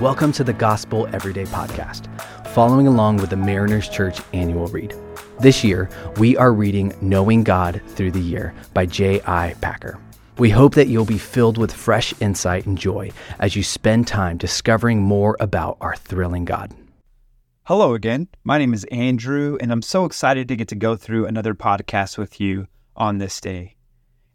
Welcome to the Gospel Everyday Podcast, following along with the Mariners Church annual read. This year, we are reading Knowing God Through the Year by J.I. Packer. We hope that you'll be filled with fresh insight and joy as you spend time discovering more about our thrilling God. Hello again. My name is Andrew, and I'm so excited to get to go through another podcast with you on this day.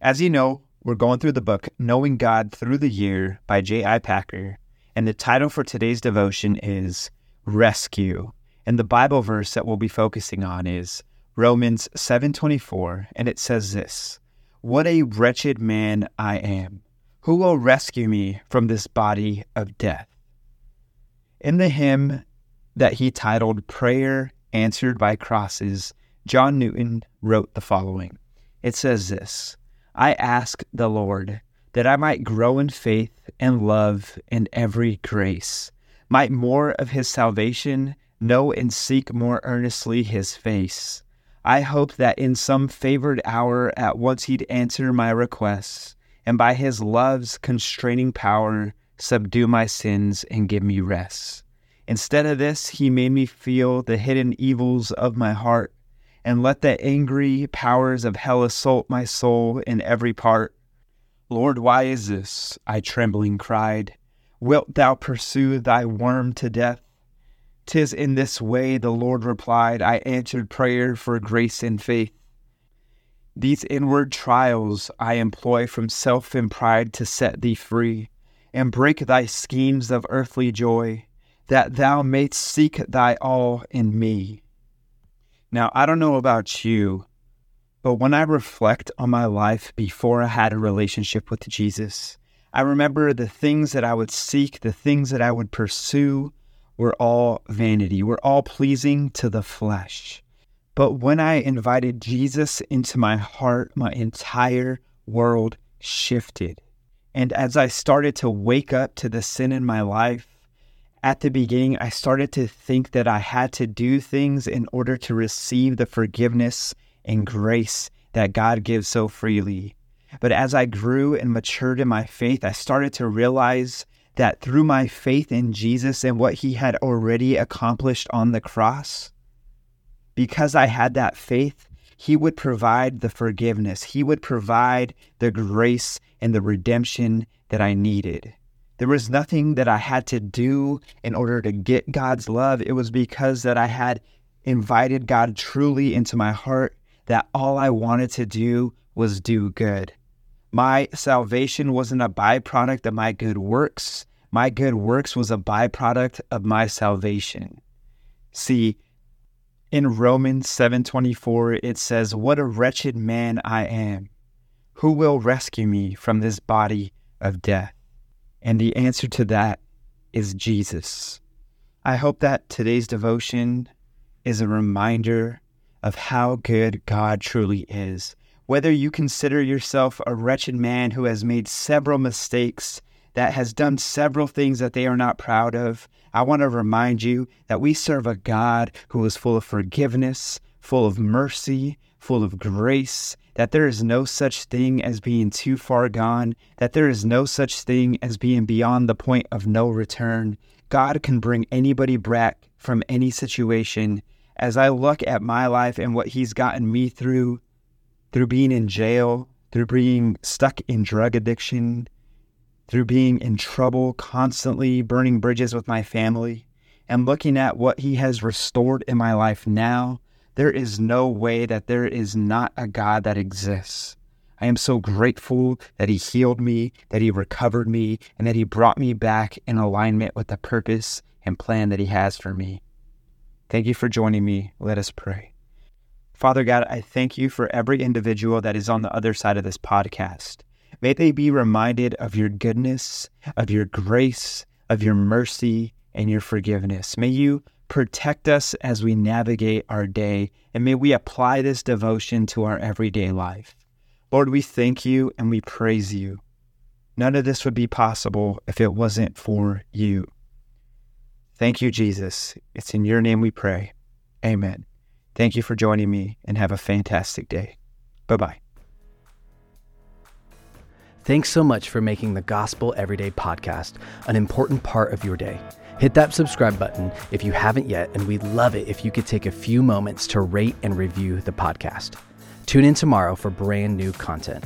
As you know, we're going through the book Knowing God Through the Year by J.I. Packer, and the title for today's devotion is Rescue. And the Bible verse that we'll be focusing on is Romans 7:24, and it says this: What a wretched man I am. Who will rescue me from this body of death? In the hymn that he titled Prayer Answered by Crosses, John Newton wrote the following. It says this: I ask the Lord that I might grow in faith and love and every grace, might more of his salvation know and seek more earnestly his face. I hope that in some favored hour at once he'd answer my requests, and by his love's constraining power subdue my sins and give me rest. Instead of this, he made me feel the hidden evils of my heart, and let the angry powers of hell assault my soul in every part. Lord, why is this? I trembling cried. Wilt thou pursue thy worm to death? Tis in this way, the Lord replied. I answered prayer for grace and faith. These inward trials I employ from self and pride to set thee free, and break thy schemes of earthly joy, that thou mayst seek thy all in me. Now, I don't know about you, but when I reflect on my life before I had a relationship with Jesus, I remember the things that I would seek, the things that I would pursue were all vanity, were all pleasing to the flesh. But when I invited Jesus into my heart, my entire world shifted. And as I started to wake up to the sin in my life, at the beginning, I started to think that I had to do things in order to receive the forgiveness and grace that God gives so freely. But as I grew and matured in my faith, I started to realize that through my faith in Jesus and what he had already accomplished on the cross, because I had that faith, he would provide the forgiveness, he would provide the grace and the redemption that I needed. There was nothing that I had to do in order to get God's love. It was because that I had invited God truly into my heart that all I wanted to do was do good. My salvation wasn't a byproduct of my good works. My good works was a byproduct of my salvation. See, in Romans 7:24 it says, "What a wretched man I am. Who will rescue me from this body of death?" And the answer to that is Jesus. I hope that today's devotion is a reminder of how good God truly is. Whether you consider yourself a wretched man who has made several mistakes, that has done several things that they are not proud of, I want to remind you that we serve a God who is full of forgiveness, full of mercy, full of grace, that there is no such thing as being too far gone, that there is no such thing as being beyond the point of no return. God can bring anybody back from any situation as I look at my life and what He's gotten me through, through being in jail, through being stuck in drug addiction, through being in trouble, constantly burning bridges with my family, and looking at what He has restored in my life now, there is no way that there is not a God that exists. I am so grateful that He healed me, that He recovered me, and that He brought me back in alignment with the purpose and plan that He has for me. Thank you for joining me. Let us pray. Father God, I thank you for every individual that is on the other side of this podcast. May they be reminded of your goodness, of your grace, of your mercy, and your forgiveness. May you protect us as we navigate our day, and may we apply this devotion to our everyday life. Lord, we thank you and we praise you. None of this would be possible if it wasn't for you. Thank you, Jesus. It's in your name we pray. Amen. Thank you for joining me and have a fantastic day. Bye bye. Thanks so much for making the Gospel Everyday podcast an important part of your day. Hit that subscribe button if you haven't yet, and we'd love it if you could take a few moments to rate and review the podcast. Tune in tomorrow for brand new content.